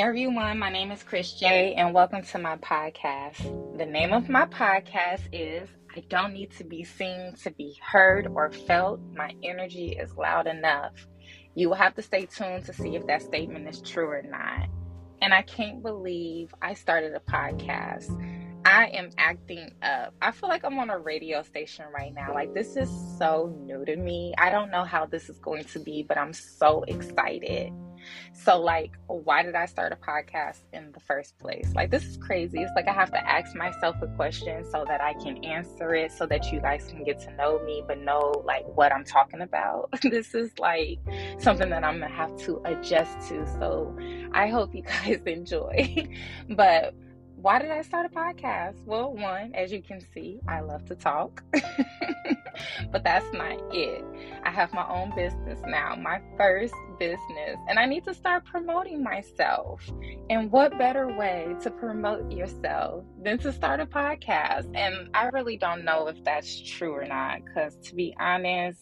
Everyone, my name is Chris J, and welcome to my podcast. The name of my podcast is I Don't Need to Be Seen to Be Heard or Felt. My energy is loud enough. You will have to stay tuned to see if that statement is true or not. And I can't believe I started a podcast. I am acting up. I feel like I'm on a radio station right now. Like, this is so new to me. I don't know how this is going to be, but I'm so excited. So, like, why did I start a podcast in the first place? Like, this is crazy. It's like I have to ask myself a question so that I can answer it, so that you guys can get to know me, but know like what I'm talking about. this is like something that I'm gonna have to adjust to. So, I hope you guys enjoy. but why did I start a podcast? Well, one, as you can see, I love to talk, but that's not it. I have my own business now, my first business, and I need to start promoting myself. And what better way to promote yourself than to start a podcast? And I really don't know if that's true or not, because to be honest,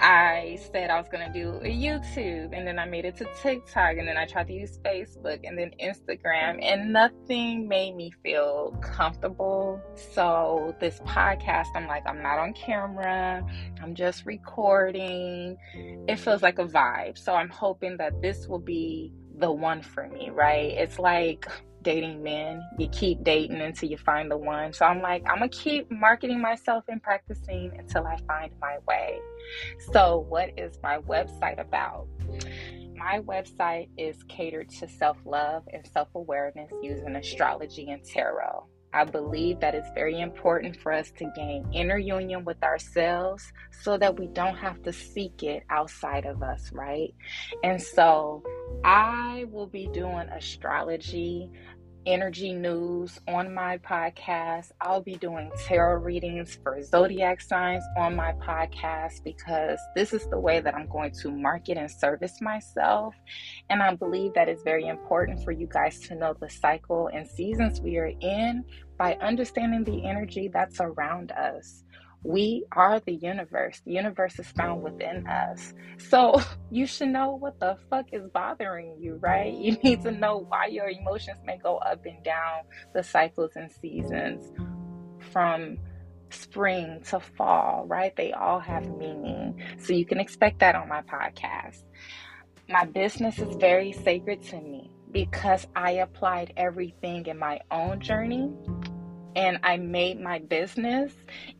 I said I was going to do a YouTube and then I made it to TikTok and then I tried to use Facebook and then Instagram and nothing made me feel comfortable. So, this podcast, I'm like, I'm not on camera, I'm just recording. It feels like a vibe. So, I'm hoping that this will be the one for me, right? It's like dating men. You keep dating until you find the one. So I'm like, I'm gonna keep marketing myself and practicing until I find my way. So, what is my website about? My website is catered to self love and self awareness using astrology and tarot. I believe that it's very important for us to gain inner union with ourselves so that we don't have to seek it outside of us, right? And so I will be doing astrology, energy news on my podcast. I'll be doing tarot readings for zodiac signs on my podcast because this is the way that I'm going to market and service myself. And I believe that it's very important for you guys to know the cycle and seasons we are in by understanding the energy that's around us. We are the universe. The universe is found within us. So you should know what the fuck is bothering you, right? You need to know why your emotions may go up and down the cycles and seasons from spring to fall, right? They all have meaning. So you can expect that on my podcast. My business is very sacred to me because I applied everything in my own journey and I made my business.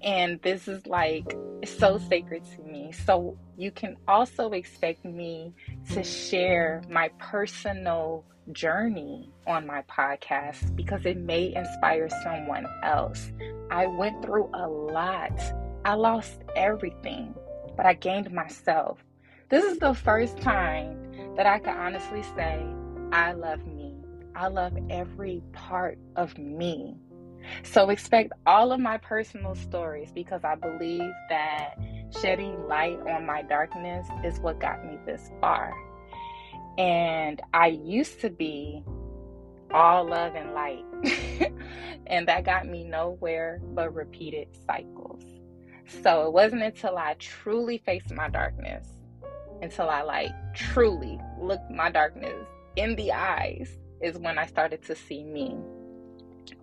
And this is like so sacred to me. So you can also expect me to share my personal journey on my podcast because it may inspire someone else. I went through a lot, I lost everything, but I gained myself. This is the first time that I can honestly say, I love me. I love every part of me. So expect all of my personal stories because I believe that shedding light on my darkness is what got me this far. And I used to be all love and light, and that got me nowhere but repeated cycles. So it wasn't until I truly faced my darkness, until I like truly looked my darkness in the eyes, is when I started to see me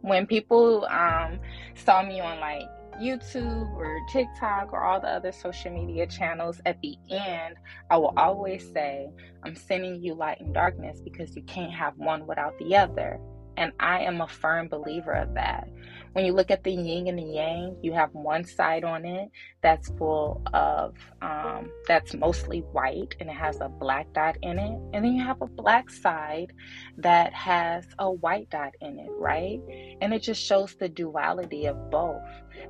when people um, saw me on like YouTube or TikTok or all the other social media channels, at the end, I will always say, I'm sending you light and darkness because you can't have one without the other. And I am a firm believer of that. When you look at the yin and the yang, you have one side on it that's full of, um, that's mostly white and it has a black dot in it. And then you have a black side that has a white dot in it, right? And it just shows the duality of both.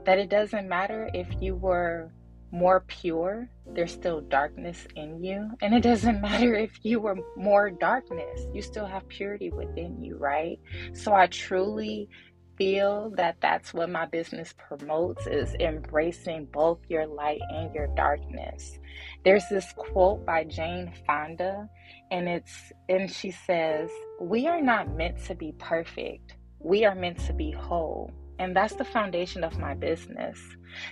That it doesn't matter if you were more pure, there's still darkness in you. And it doesn't matter if you were more darkness, you still have purity within you, right? So I truly feel that that's what my business promotes is embracing both your light and your darkness. There's this quote by Jane Fonda and it's and she says, "We are not meant to be perfect. We are meant to be whole." And that's the foundation of my business.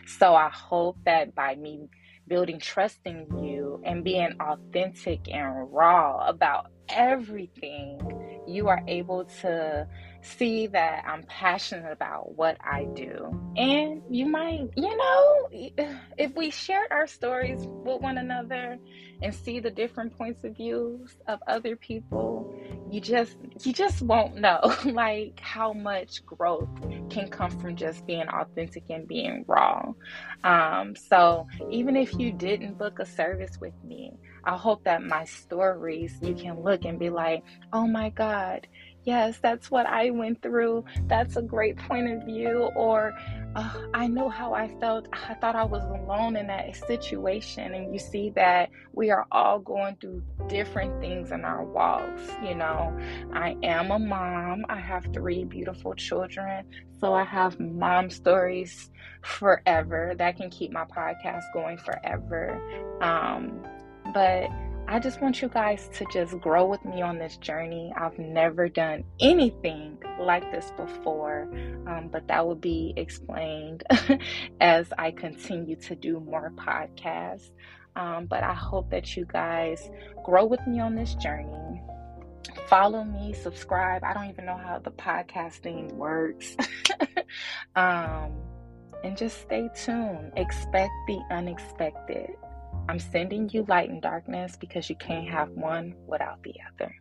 So I hope that by me building trust in you and being authentic and raw about everything, you are able to see that I'm passionate about what I do. And you might, you know, if we shared our stories with one another and see the different points of views of other people, you just you just won't know like how much growth can come from just being authentic and being raw. Um, so even if you didn't book a service with me, I hope that my stories you can look and be like, oh my God, yes, that's what I went through. That's a great point of view. Or uh, I know how I felt. I thought I was alone in that situation. And you see that we are all going through different things in our walks. You know, I am a mom, I have three beautiful children. So I have mom stories forever that can keep my podcast going forever. Um, but I just want you guys to just grow with me on this journey. I've never done anything like this before, um, but that will be explained as I continue to do more podcasts. Um, but I hope that you guys grow with me on this journey. Follow me, subscribe. I don't even know how the podcasting works. um, and just stay tuned. Expect the unexpected. I'm sending you light and darkness because you can't have mm. one without the other.